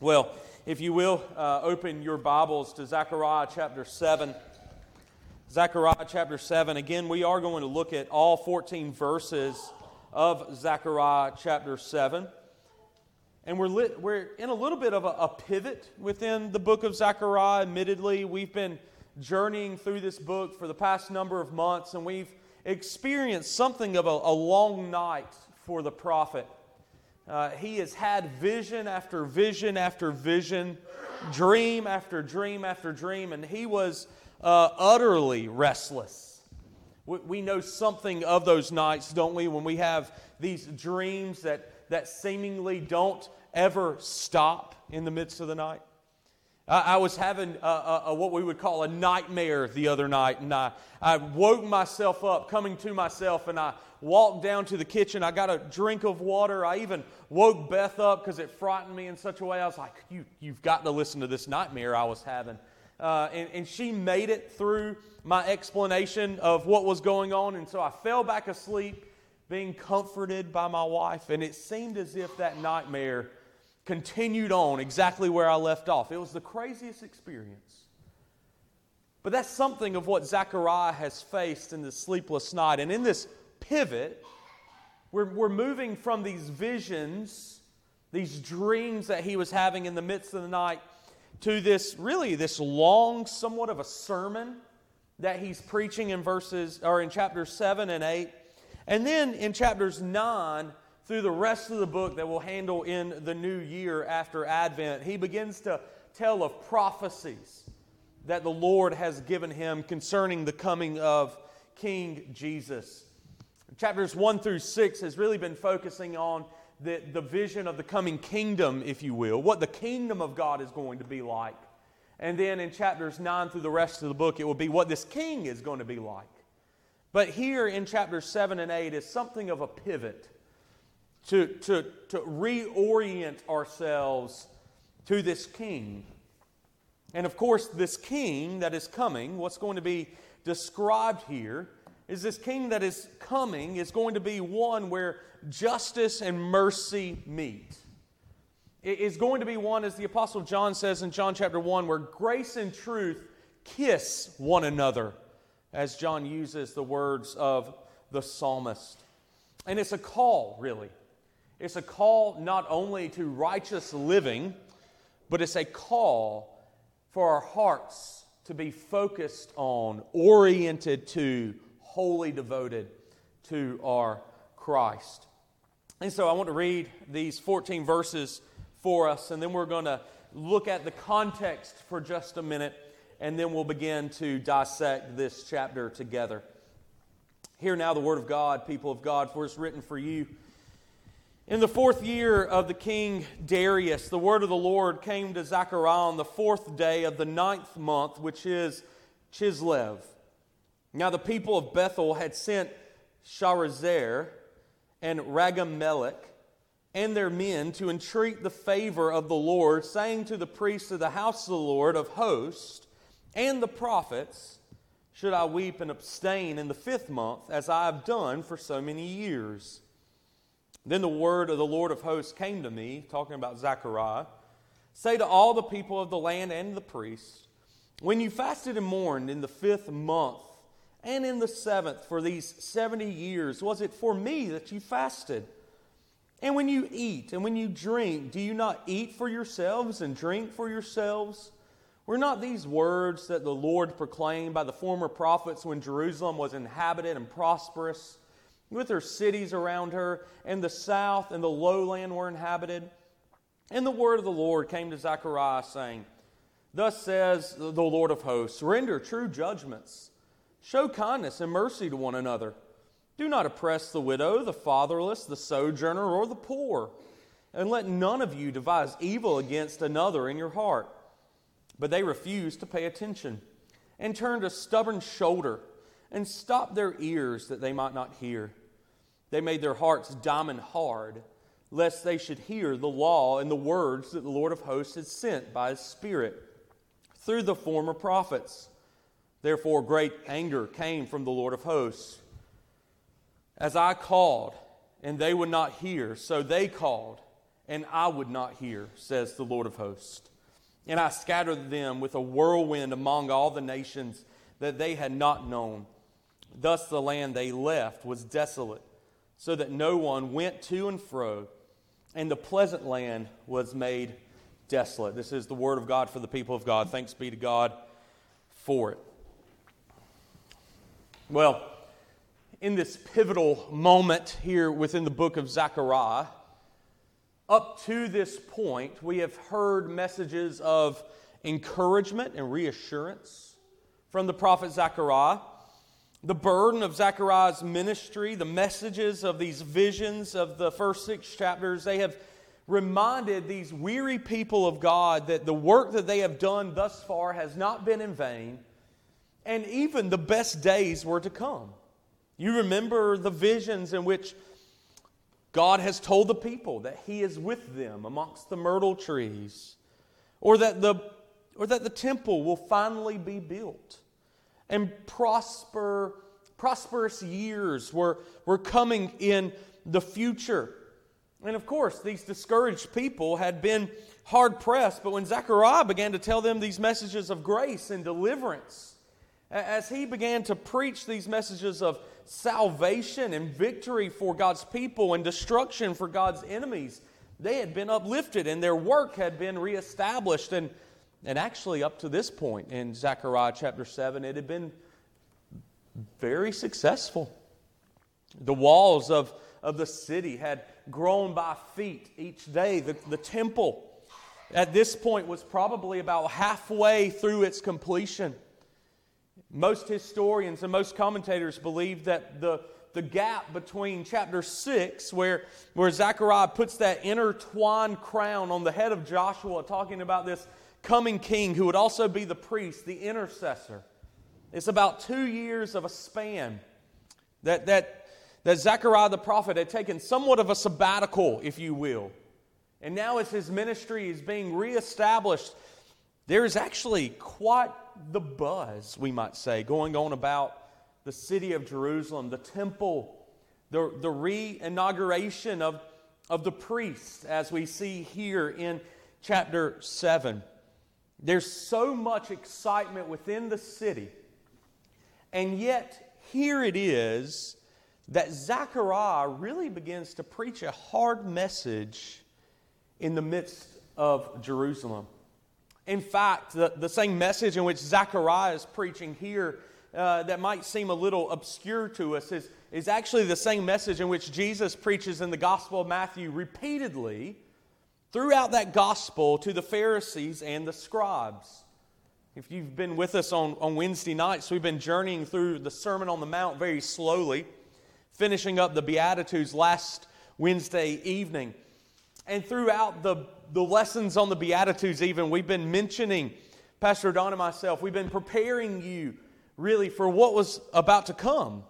Well, if you will, uh, open your Bibles to Zechariah chapter 7. Zechariah chapter 7. Again, we are going to look at all 14 verses of Zechariah chapter 7. And we're, lit, we're in a little bit of a, a pivot within the book of Zechariah. Admittedly, we've been journeying through this book for the past number of months, and we've experienced something of a, a long night for the prophet. Uh, he has had vision after vision after vision, dream after dream after dream, and he was uh, utterly restless. We, we know something of those nights, don't we, when we have these dreams that, that seemingly don't ever stop in the midst of the night? I, was having a, a, a, what we would call a nightmare the other night, and I, I woke myself up, coming to myself, and I walked down to the kitchen. I got a drink of water. I even woke Beth up because it frightened me in such a way. I was like, you, You've got to listen to this nightmare I was having. Uh, and, and she made it through my explanation of what was going on. And so I fell back asleep, being comforted by my wife. And it seemed as if that nightmare continued on exactly where I left off. It was the craziest experience. But that's something of what Zechariah has faced in this sleepless night. And in this pivot, we're, we're moving from these visions, these dreams that he was having in the midst of the night, to this really this long, somewhat of a sermon that he's preaching in verses or in chapters 7 and 8. And then in chapters 9 through the rest of the book that we'll handle in the new year after Advent, he begins to tell of prophecies that the Lord has given him concerning the coming of King Jesus. Chapters 1 through 6 has really been focusing on the, the vision of the coming kingdom, if you will, what the kingdom of God is going to be like. And then in chapters 9 through the rest of the book, it will be what this king is going to be like. But here in chapters 7 and 8 is something of a pivot to, to, to reorient ourselves to this king. And of course, this king that is coming, what's going to be described here, is this king that is coming is going to be one where justice and mercy meet. It is going to be one, as the Apostle John says in John chapter 1, where grace and truth kiss one another, as John uses the words of the psalmist. And it's a call, really. It's a call not only to righteous living, but it's a call for our hearts to be focused on, oriented to, wholly devoted to our Christ. And so I want to read these 14 verses for us, and then we're going to look at the context for just a minute, and then we'll begin to dissect this chapter together. Hear now the word of God, people of God, for it's written for you. In the fourth year of the king Darius, the word of the Lord came to Zechariah on the fourth day of the ninth month, which is Chislev. Now the people of Bethel had sent Sharezer and Regem-melech and their men to entreat the favor of the Lord, saying to the priests of the house of the Lord of hosts and the prophets, Should I weep and abstain in the fifth month, as I have done for so many years? Then the word of the Lord of hosts came to me, talking about Zechariah Say to all the people of the land and the priests, When you fasted and mourned in the fifth month, and in the seventh for these 70 years? Was it for me that you fasted? And when you eat and when you drink, do you not eat for yourselves and drink for yourselves? Were not these words that the Lord proclaimed by the former prophets when Jerusalem was inhabited and prosperous, with her cities around her, and the south and the lowland were inhabited? And the word of the Lord came to Zechariah, saying, Thus says the Lord of hosts, render true judgments Show kindness and mercy to one another. Do not oppress the widow, the fatherless, the sojourner, or the poor. And let none of you devise evil against another in your heart. But they refused to pay attention and turned a stubborn shoulder and stopped their ears that they might not hear. They made their hearts diamond hard, lest they should hear the law and the words that the Lord of hosts had sent by his Spirit through the former prophets. Therefore, great anger came from the Lord of hosts. As I called, and they would not hear, so they called, and I would not hear, says the Lord of hosts. And I scattered them with a whirlwind among all the nations that they had not known. Thus the land they left was desolate, so that no one went to and fro, and the pleasant land was made desolate. This is the word of God for the people of God. Thanks be to God for it. Well, in this pivotal moment here within the book of Zechariah, up to this point, we have heard messages of encouragement and reassurance from the prophet Zechariah. The burden of Zechariah's ministry, the messages of these visions of the first six chapters, they have reminded these weary people of God that the work that they have done thus far has not been in vain, and even the best days were to come. You remember the visions in which God has told the people that He is with them amongst the myrtle trees, or that the, or that the temple will finally be built, and prosper, prosperous years were, were coming in the future. And of course, these discouraged people had been hard pressed, but when Zechariah began to tell them these messages of grace and deliverance, as he began to preach these messages of salvation and victory for God's people and destruction for God's enemies. They had been uplifted and their work had been reestablished. And, and actually, up to this point in Zechariah chapter 7, it had been very successful. The walls of, of the city had grown by feet each day. The, the temple at this point was probably about halfway through its completion. Most historians and most commentators believe that the, the gap between chapter 6, where, where Zechariah puts that intertwined crown on the head of Joshua, talking about this coming king who would also be the priest, the intercessor, it's about two years of a span that, that, that Zechariah the prophet had taken somewhat of a sabbatical, if you will. And now, as his ministry is being reestablished, there is actually quite the buzz, we might say, going on about the city of Jerusalem, the temple, the, the re inauguration of, of the priest, as we see here in chapter 7. There's so much excitement within the city, and yet here it is that Zechariah really begins to preach a hard message in the midst of Jerusalem. In fact, the, the same message in which Zechariah is preaching here uh, that might seem a little obscure to us is, is actually the same message in which Jesus preaches in the Gospel of Matthew repeatedly throughout that gospel to the Pharisees and the scribes. If you've been with us on, on Wednesday nights, we've been journeying through the Sermon on the Mount very slowly, finishing up the Beatitudes last Wednesday evening. And throughout the the lessons on the Beatitudes, even, we've been mentioning, Pastor Don and myself, we've been preparing you really for what was about to come.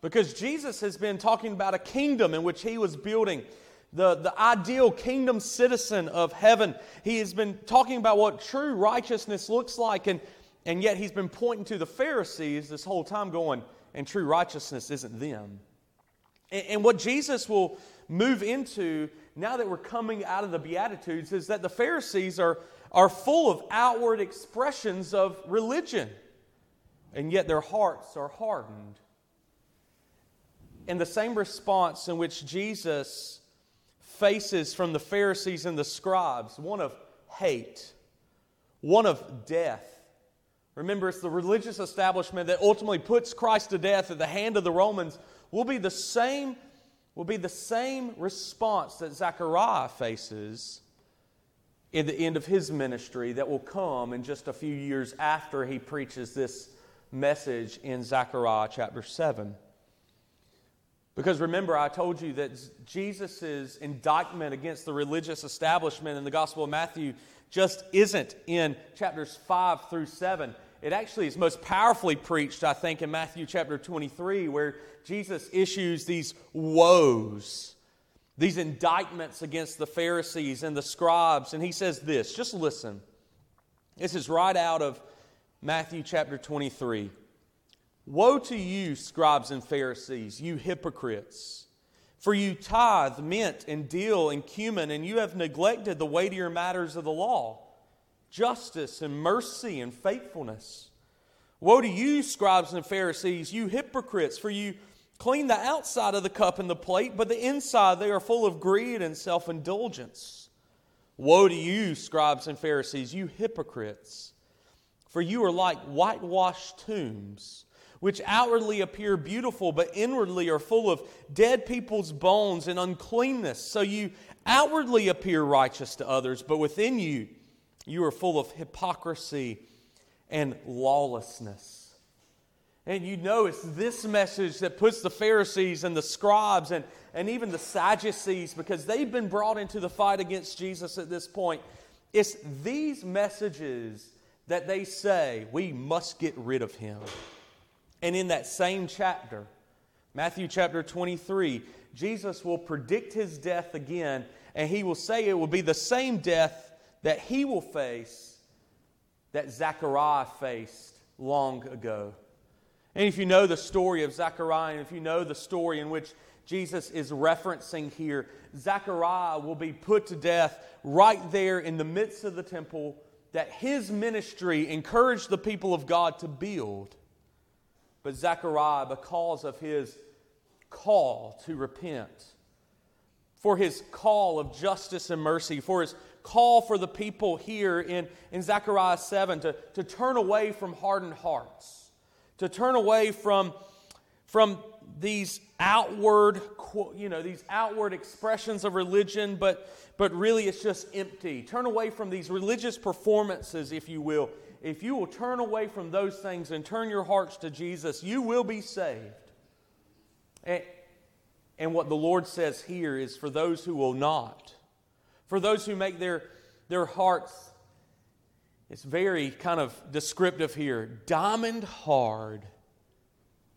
Because Jesus has been talking about a kingdom in which he was building, the, the ideal kingdom citizen of heaven. He has been talking about what true righteousness looks like, and, and yet he's been pointing to the Pharisees this whole time, going, and true righteousness isn't them. And, and what Jesus will move into now that we're coming out of the Beatitudes is that the Pharisees are, are full of outward expressions of religion, and yet their hearts are hardened. And the same response in which Jesus faces from the Pharisees and the scribes one of hate, one of death. Remember, it's the religious establishment that ultimately puts Christ to death at the hand of the Romans, will be the same will be the same response that Zechariah faces in the end of his ministry that will come in just a few years after he preaches this message in Zechariah chapter 7. Because remember, I told you that Jesus' indictment against the religious establishment in the Gospel of Matthew just isn't in chapters 5 through 7. It actually is most powerfully preached, I think, in Matthew chapter 23, where Jesus issues these woes, these indictments against the Pharisees and the scribes. And he says this just listen. This is right out of Matthew chapter 23. Woe to you, scribes and Pharisees, you hypocrites! For you tithe mint and dill and cumin, and you have neglected the weightier matters of the law justice and mercy and faithfulness. Woe to you, scribes and Pharisees, you hypocrites, for you clean the outside of the cup and the plate, but the inside they are full of greed and self indulgence. Woe to you, scribes and Pharisees, you hypocrites, for you are like whitewashed tombs which outwardly appear beautiful, but inwardly are full of dead people's bones and uncleanness. So you outwardly appear righteous to others, but within you, you are full of hypocrisy and lawlessness. And you know it's this message that puts the Pharisees and the scribes and, and even the Sadducees, because they've been brought into the fight against Jesus at this point. It's these messages that they say, we must get rid of him. And in that same chapter, Matthew chapter 23, Jesus will predict his death again, and he will say it will be the same death that he will face that Zechariah faced long ago. And if you know the story of Zechariah, and if you know the story in which Jesus is referencing here, Zechariah will be put to death right there in the midst of the temple that his ministry encouraged the people of God to build. But Zechariah, because of his call to repent, for his call of justice and mercy, for his call for the people here in, in Zechariah 7 to, to turn away from hardened hearts, to turn away from, from these outward, you know, these outward expressions of religion, but, but really it's just empty. Turn away from these religious performances, if you will, if you will turn away from those things and turn your hearts to Jesus, you will be saved. And, and what the Lord says here is for those who will not, for those who make their, their hearts, it's very kind of descriptive here, diamond hard,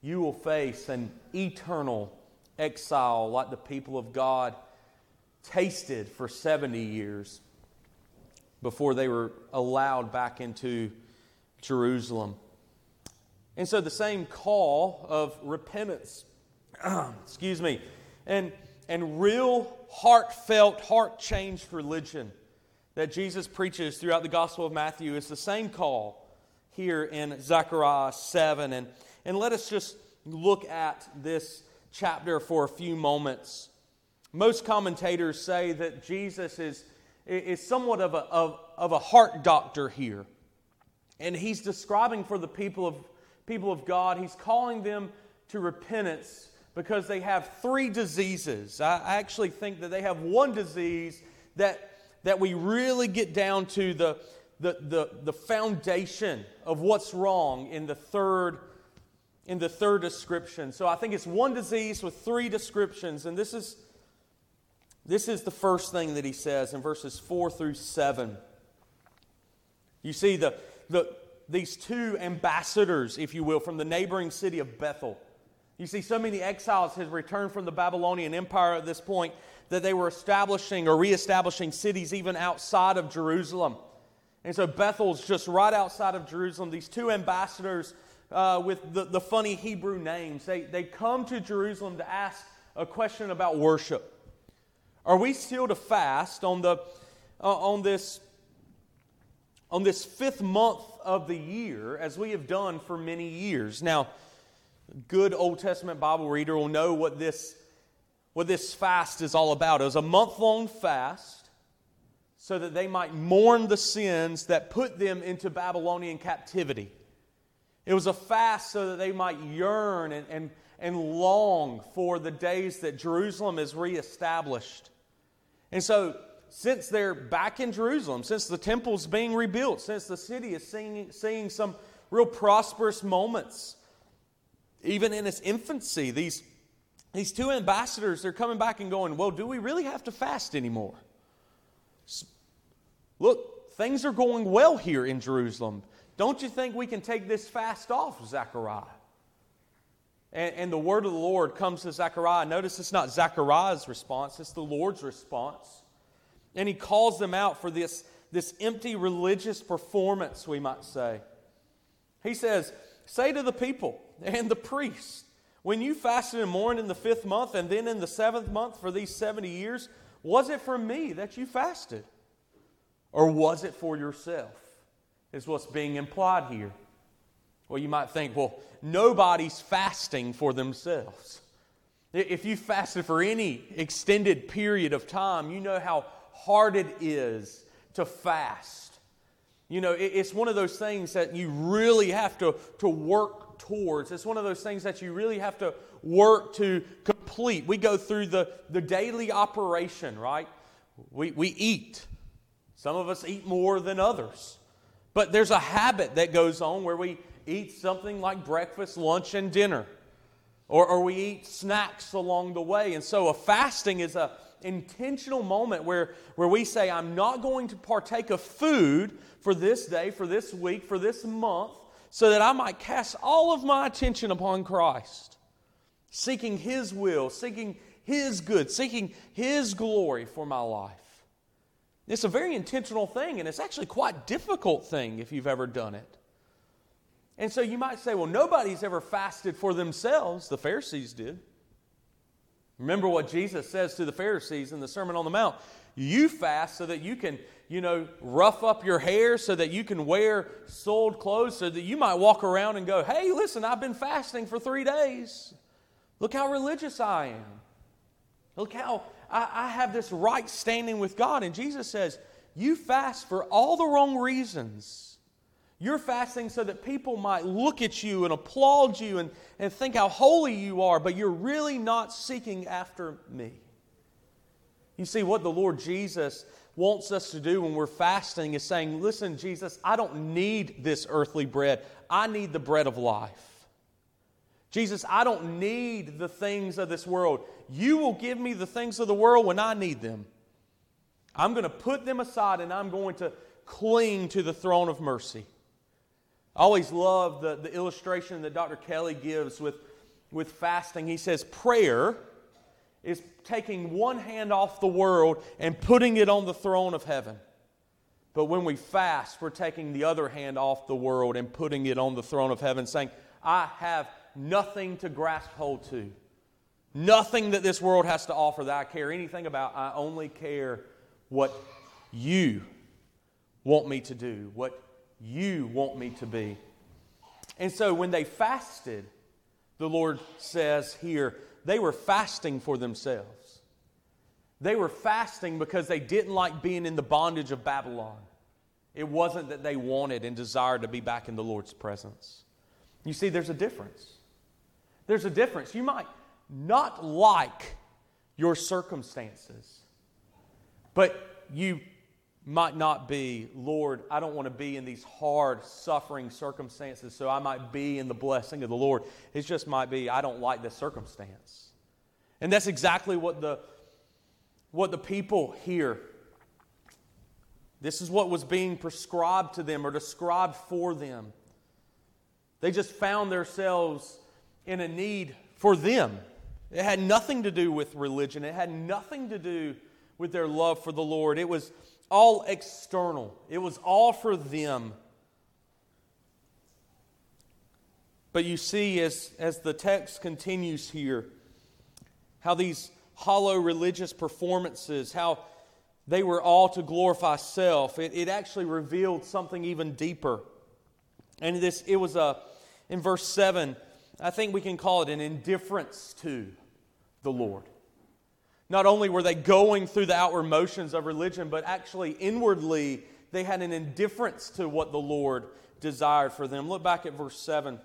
you will face an eternal exile like the people of God tasted for 70 years before they were allowed back into Jerusalem. And so the same call of repentance, excuse me, and, and real heartfelt, heart changed religion that Jesus preaches throughout the Gospel of Matthew is the same call here in Zechariah 7. And, and let us just look at this chapter for a few moments. Most commentators say that Jesus is is somewhat of a, of, of a heart doctor here. And he's describing for the people of, people of God, he's calling them to repentance because they have three diseases. I, actually think that they have one disease that, that we really get down to the, the, the, the foundation of what's wrong in the third in the third description. So I think it's one disease with three descriptions, and this is this is the first thing that he says in verses 4 through 7. You see, the, the, these two ambassadors, if you will, from the neighboring city of Bethel. You see, so many exiles had returned from the Babylonian Empire at this point that they were establishing or reestablishing cities even outside of Jerusalem. And so Bethel's just right outside of Jerusalem. These two ambassadors uh, with the, the funny Hebrew names, they, they come to Jerusalem to ask a question about worship. Are we still to fast on, the, uh, on, this, on this fifth month of the year as we have done for many years? Now, good Old Testament Bible reader will know what this, what this fast is all about. It was a month long fast so that they might mourn the sins that put them into Babylonian captivity. It was a fast so that they might yearn and, and, and long for the days that Jerusalem is reestablished. And so, since they're back in Jerusalem, since the temple's being rebuilt, since the city is seeing, seeing some real prosperous moments, even in its infancy, these, these two ambassadors, they're coming back and going, Well, do we really have to fast anymore? Look, things are going well here in Jerusalem. Don't you think we can take this fast off, Zechariah? And, and, the word of the Lord comes to Zechariah. Notice it's not Zechariah's response, it's the Lord's response. And he calls them out for this, this empty religious performance, we might say. He says, Say to the people and the priests, When you fasted and mourned in the fifth month and then in the seventh month for these 70 years, was it for me that you fasted? Or was it for yourself? Is what's being implied here. Well, you might think, well, nobody's fasting for themselves. If you fasted for any extended period of time, you know how hard it is to fast. You know, it's one of those things that you really have to, to work towards. It's one of those things that you really have to work to complete. We go through the, the daily operation, right? We, we eat. Some of us eat more than others. But there's a habit that goes on where we eat something like breakfast, lunch, and dinner. Or, or we eat snacks along the way. And so a fasting is a intentional moment where, where we say, I'm not going to partake of food for this day, for this week, for this month, so that I might cast all of my attention upon Christ, seeking His will, seeking His good, seeking His glory for my life. It's a very intentional thing, and it's actually quite difficult thing if you've ever done it. And so you might say, well, nobody's ever fasted for themselves. The Pharisees did. Remember what Jesus says to the Pharisees in the Sermon on the Mount. You fast so that you can, you know, rough up your hair, so that you can wear soiled clothes, so that you might walk around and go, hey, listen, I've been fasting for three days. Look how religious I am. Look how I, I have this right standing with God. And Jesus says, you fast for all the wrong reasons. You're fasting so that people might look at you and applaud you and, and think how holy you are, but you're really not seeking after me. You see, what the Lord Jesus wants us to do when we're fasting is saying, Listen, Jesus, I don't need this earthly bread. I need the bread of life. Jesus, I don't need the things of this world. You will give me the things of the world when I need them. I'm going to put them aside and I'm going to cling to the throne of mercy. I always love the, the illustration that Dr. Kelly gives with, with fasting. He says, Prayer is taking one hand off the world and putting it on the throne of heaven. But when we fast, we're taking the other hand off the world and putting it on the throne of heaven, saying, I have nothing to grasp hold to. Nothing that this world has to offer that I care anything about. I only care what you want me to do, what you want me to be. And so when they fasted, the Lord says here, they were fasting for themselves. They were fasting because they didn't like being in the bondage of Babylon. It wasn't that they wanted and desired to be back in the Lord's presence. You see, there's a difference. There's a difference. You might not like your circumstances, but you might not be, Lord, I don't want to be in these hard, suffering circumstances, so I might be in the blessing of the Lord. It just might be, I don't like this circumstance. And that's exactly what the, what the people here, this is what was being prescribed to them or described for them. They just found themselves in a need for them. It had nothing to do with religion, it had nothing to do with their love for the Lord. It was all external, it was all for them. But you see, as, as the text continues here, how these hollow religious performances, how they were all to glorify self. It, it actually revealed something even deeper. And this, it was a, in verse 7, I think we can call it an indifference to the Lord. Not only were they going through the outward motions of religion, but actually inwardly they had an indifference to what the Lord desired for them. Look back at verse 7.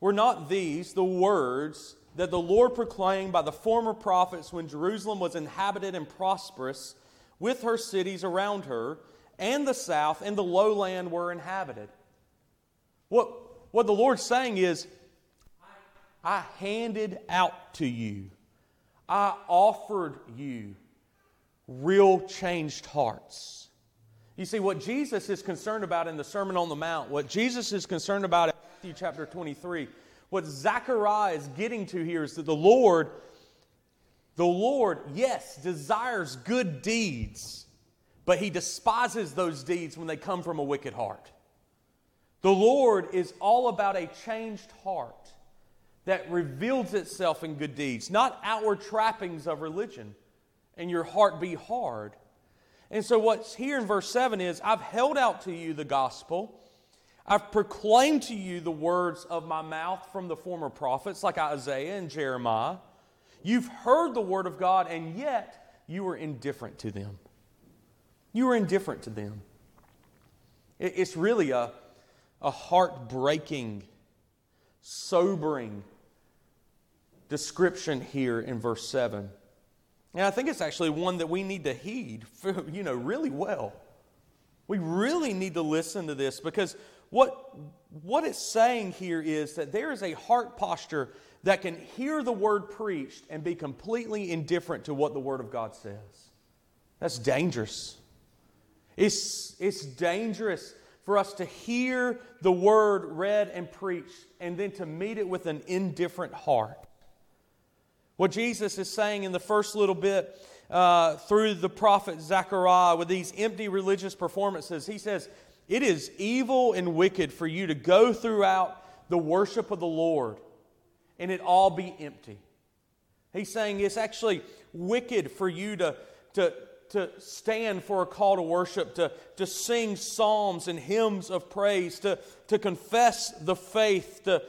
Were not these the words that the Lord proclaimed by the former prophets when Jerusalem was inhabited and prosperous, with her cities around her, and the south and the lowland were inhabited? What, what the Lord's saying is, I handed out to you I offered you real changed hearts. You see, what Jesus is concerned about in the Sermon on the Mount, what Jesus is concerned about in Matthew chapter 23, what Zechariah is getting to here is that the Lord, the Lord, yes, desires good deeds, but he despises those deeds when they come from a wicked heart. The Lord is all about a changed heart. That reveals itself in good deeds, not outward trappings of religion, and your heart be hard. And so, what's here in verse 7 is I've held out to you the gospel. I've proclaimed to you the words of my mouth from the former prophets, like Isaiah and Jeremiah. You've heard the word of God, and yet you were indifferent to them. You were indifferent to them. It's really a, a heartbreaking, sobering description here in verse 7. And I think it's actually one that we need to heed, you know, really well. We really need to listen to this because what, what it's saying here is that there is a heart posture that can hear the word preached and be completely indifferent to what the word of God says. That's dangerous. It's, it's dangerous for us to hear the word read and preached and then to meet it with an indifferent heart. What Jesus is saying in the first little bit uh, through the prophet Zechariah with these empty religious performances, he says, It is evil and wicked for you to go throughout the worship of the Lord and it all be empty. He's saying it's actually wicked for you to, to, to stand for a call to worship, to, to sing psalms and hymns of praise, to, to confess the faith, to,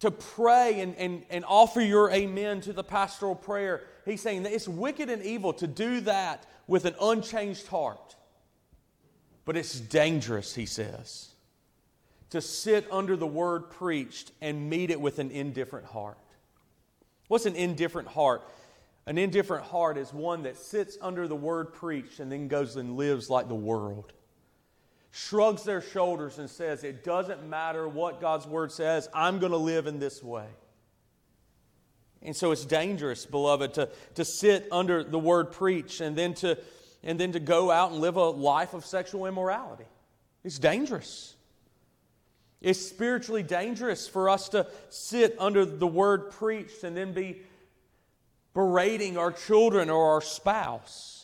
to pray and, and, and offer your amen to the pastoral prayer. He's saying that it's wicked and evil to do that with an unchanged heart. But it's dangerous, he says, to sit under the word preached and meet it with an indifferent heart. What's an indifferent heart? An indifferent heart is one that sits under the word preached and then goes and lives like the world. Shrugs their shoulders and says, It doesn't matter what God's word says, I'm going to live in this way. And so it's dangerous, beloved, to, to sit under the word preached and then to, and then to go out and live a life of sexual immorality. It's dangerous. It's spiritually dangerous for us to sit under the word preached and then be berating our children or our spouse.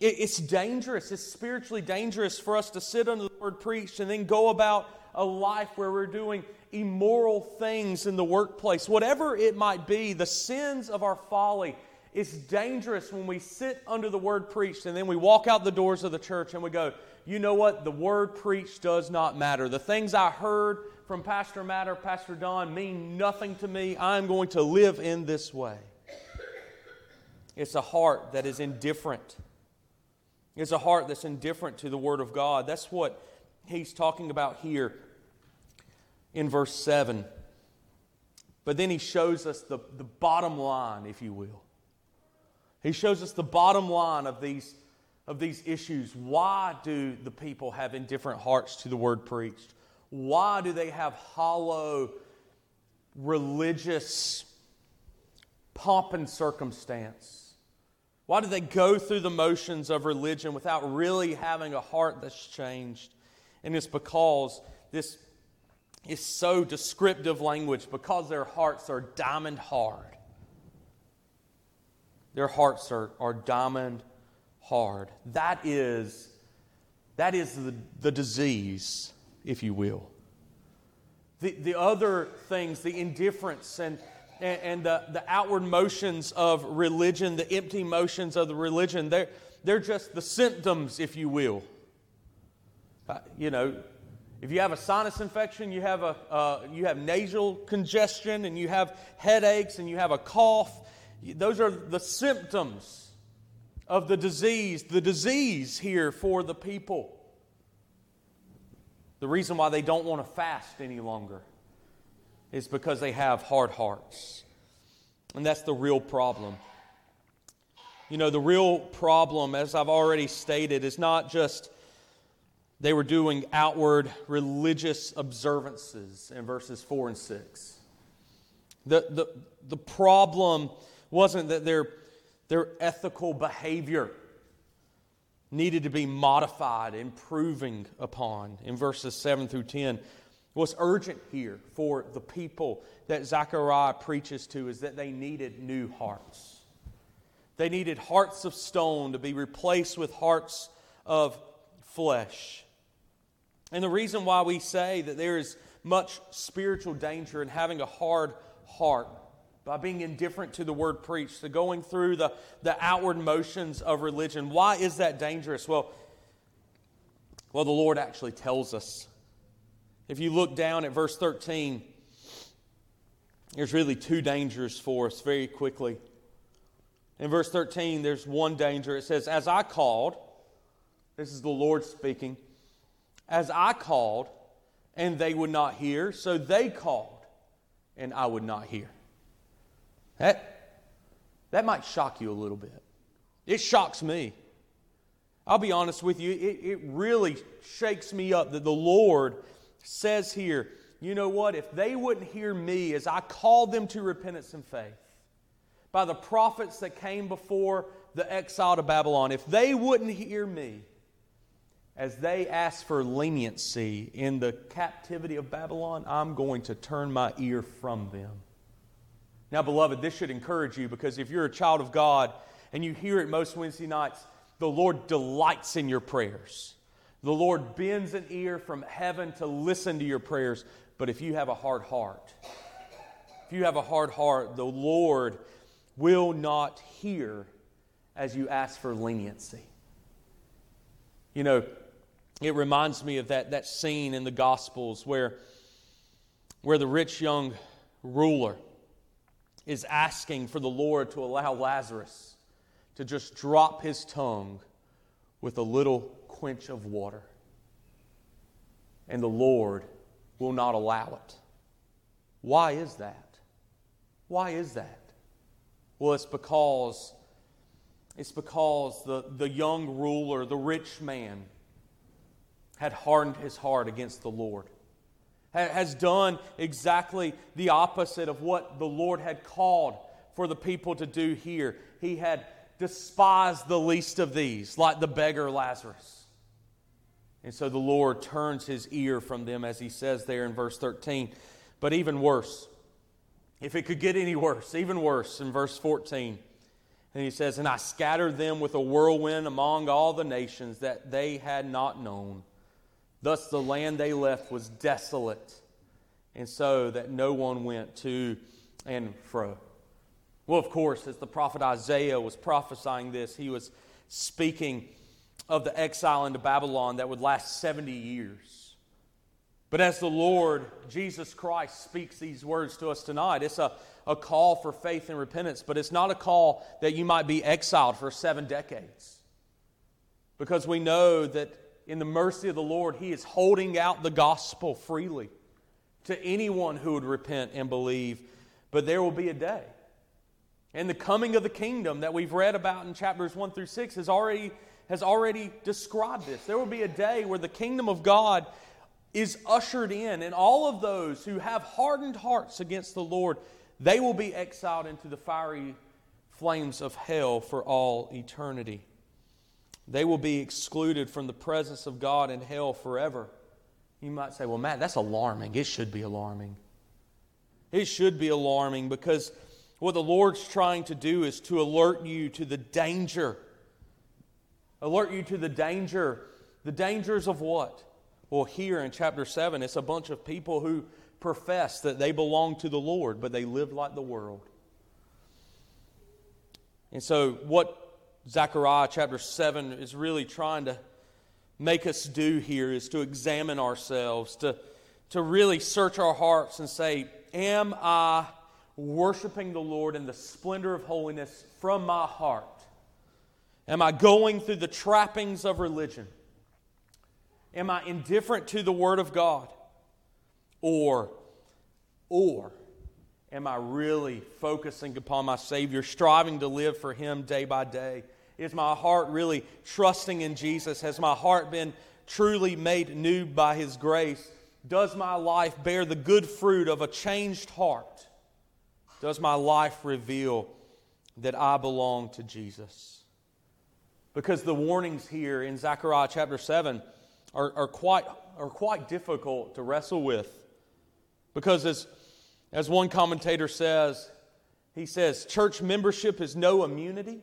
It's dangerous. It's spiritually dangerous for us to sit under the word preached and then go about a life where we're doing immoral things in the workplace. Whatever it might be, the sins of our folly. It's dangerous when we sit under the word preached and then we walk out the doors of the church and we go, you know what? The word preached does not matter. The things I heard from Pastor Matt or Pastor Don mean nothing to me. I'm going to live in this way. It's a heart that is indifferent. It's a heart that's indifferent to the Word of God. That's what he's talking about here in verse 7. But then he shows us the, the bottom line, if you will. He shows us the bottom line of these, of these issues. Why do the people have indifferent hearts to the word preached? Why do they have hollow religious pomp and circumstance? Why do they go through the motions of religion without really having a heart that's changed? And it's because this is so descriptive language, because their hearts are diamond hard. Their hearts are, are diamond hard. That is, that is the, the disease if you will. The, the other things, the indifference and, and, and the, the outward motions of religion, the empty motions of the religion, they're, they're just the symptoms, if you will. Uh, you know, if you have a sinus infection, you have, a, uh, you have nasal congestion, and you have headaches, and you have a cough, those are the symptoms of the disease, the disease here for the people. The reason why they don't want to fast any longer is because they have hard hearts. And that's the real problem. You know, the real problem, as I've already stated, is not just they were doing outward religious observances in verses 4 and 6. The, the, the problem wasn't that their, their ethical behavior needed to be modified, improving upon in verses 7 through 10. What's urgent here for the people that Zechariah preaches to is that they needed new hearts. They needed hearts of stone to be replaced with hearts of flesh. And the reason why we say that there is much spiritual danger in having a hard heart by being indifferent to the word preached, to going through the, the outward motions of religion. Why is that dangerous? Well, well, the Lord actually tells us. If you look down at verse 13, there's really two dangers for us very quickly. In verse 13, there's one danger. It says, As I called, this is the Lord speaking, as I called, and they would not hear, so they called, and I would not hear. That, that might shock you a little bit. It shocks me. I'll be honest with you, it, it really shakes me up that the Lord says here, you know what? If they wouldn't hear me as I called them to repentance and faith by the prophets that came before the exile to Babylon, if they wouldn't hear me as they asked for leniency in the captivity of Babylon, I'm going to turn my ear from them. Now, beloved, this should encourage you because if you're a child of God and you hear it most Wednesday nights, the Lord delights in your prayers. The Lord bends an ear from heaven to listen to your prayers. But if you have a hard heart, if you have a hard heart, the Lord will not hear as you ask for leniency. You know, it reminds me of that, that scene in the Gospels where, where the rich young ruler is asking for the Lord to allow Lazarus to just drop his tongue with a little quench of water. And the Lord will not allow it. Why is that? Why is that? Well, it's because it's because the, the young ruler, the rich man, had hardened his heart against the Lord has done exactly the opposite of what the Lord had called for the people to do here. He had despised the least of these, like the beggar Lazarus. And so the Lord turns his ear from them, as he says there in verse 13. But even worse, if it could get any worse, even worse in verse 14. And he says, And I scattered them with a whirlwind among all the nations that they had not known. Thus the land they left was desolate, and so that no one went to and fro. Well, of course, as the prophet Isaiah was prophesying this, he was speaking of the exile into Babylon that would last 70 years. But as the Lord Jesus Christ speaks these words to us tonight, it's a, a call for faith and repentance, but it's not a call that you might be exiled for seven decades. Because we know that in the mercy of the Lord, He is holding out the gospel freely to anyone who would repent and believe. But there will be a day. And the coming of the kingdom that we've read about in chapters 1 through 6 has already, has already described this. There will be a day where the kingdom of God is ushered in, and all of those who have hardened hearts against the Lord, they will be exiled into the fiery flames of hell for all eternity. They will be excluded from the presence of God in hell forever. You might say, well, Matt, that's alarming. It should be alarming. It should be alarming because what the Lord's trying to do is to alert you to the danger. Alert you to the danger. The dangers of what? Well, here in chapter 7, it's a bunch of people who profess that they belong to the Lord, but they live like the world. And so, what Zechariah chapter 7 is really trying to make us do here is to examine ourselves, to, to really search our hearts and say, Am I worshiping the Lord in the splendor of holiness from my heart? Am I going through the trappings of religion? Am I indifferent to the Word of God? Or, or am I really focusing upon my Savior, striving to live for Him day by day? Is my heart really trusting in Jesus? Has my heart been truly made new by His grace? Does my life bear the good fruit of a changed heart? Does my life reveal that I belong to Jesus? Because the warnings here in Zechariah chapter 7 are, are, quite, are quite difficult to wrestle with. Because, as, as one commentator says, he says, church membership is no immunity.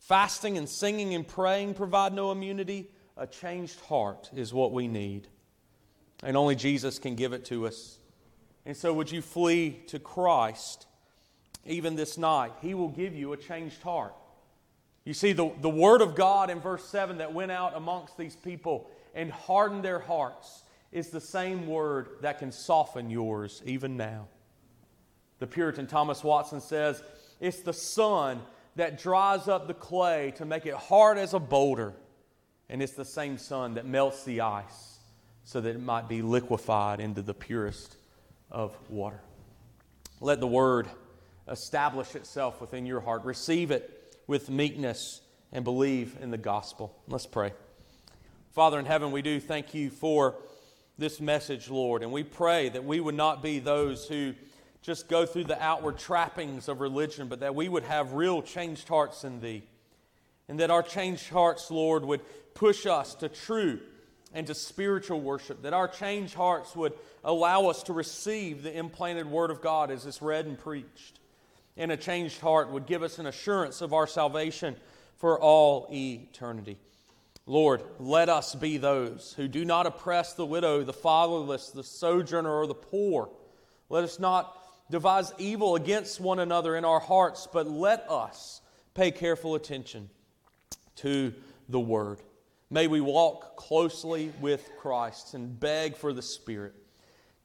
Fasting and singing and praying provide no immunity. A changed heart is what we need. and only Jesus can give it to us. And so, would you flee to Christ even this night? He will give you a changed heart. You see, the, the word of God in verse 7 that went out amongst these people and hardened their hearts is the same word that can soften yours even now. The Puritan Thomas Watson says, It's the sun that dries up the clay to make it hard as a boulder, and it's the same sun that melts the ice so that it might be liquefied into the purest of water. Let the word establish itself within your heart. Receive it with meekness and believe in the gospel. Let's pray. Father in heaven, we do thank you for this message, Lord, and we pray that we would not be those who just go through the outward trappings of religion, but that we would have real changed hearts in Thee. And that our changed hearts, Lord, would push us to true and to spiritual worship. That our changed hearts would allow us to receive the implanted Word of God as it's read and preached and a changed heart would give us an assurance of our salvation for all eternity. Lord, let us be those who do not oppress the widow, the fatherless, the sojourner, or the poor. Let us not devise evil against one another in our hearts, but let us pay careful attention to the Word. May we walk closely with Christ and beg for the Spirit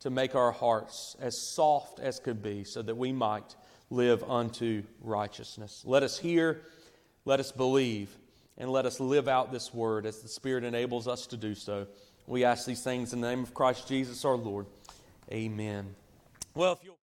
to make our hearts as soft as could be so that we might live unto righteousness. Let us hear, let us believe, and let us live out this word as the Spirit enables us to do so. We ask these things in the name of Christ Jesus our Lord. Amen. Well, if you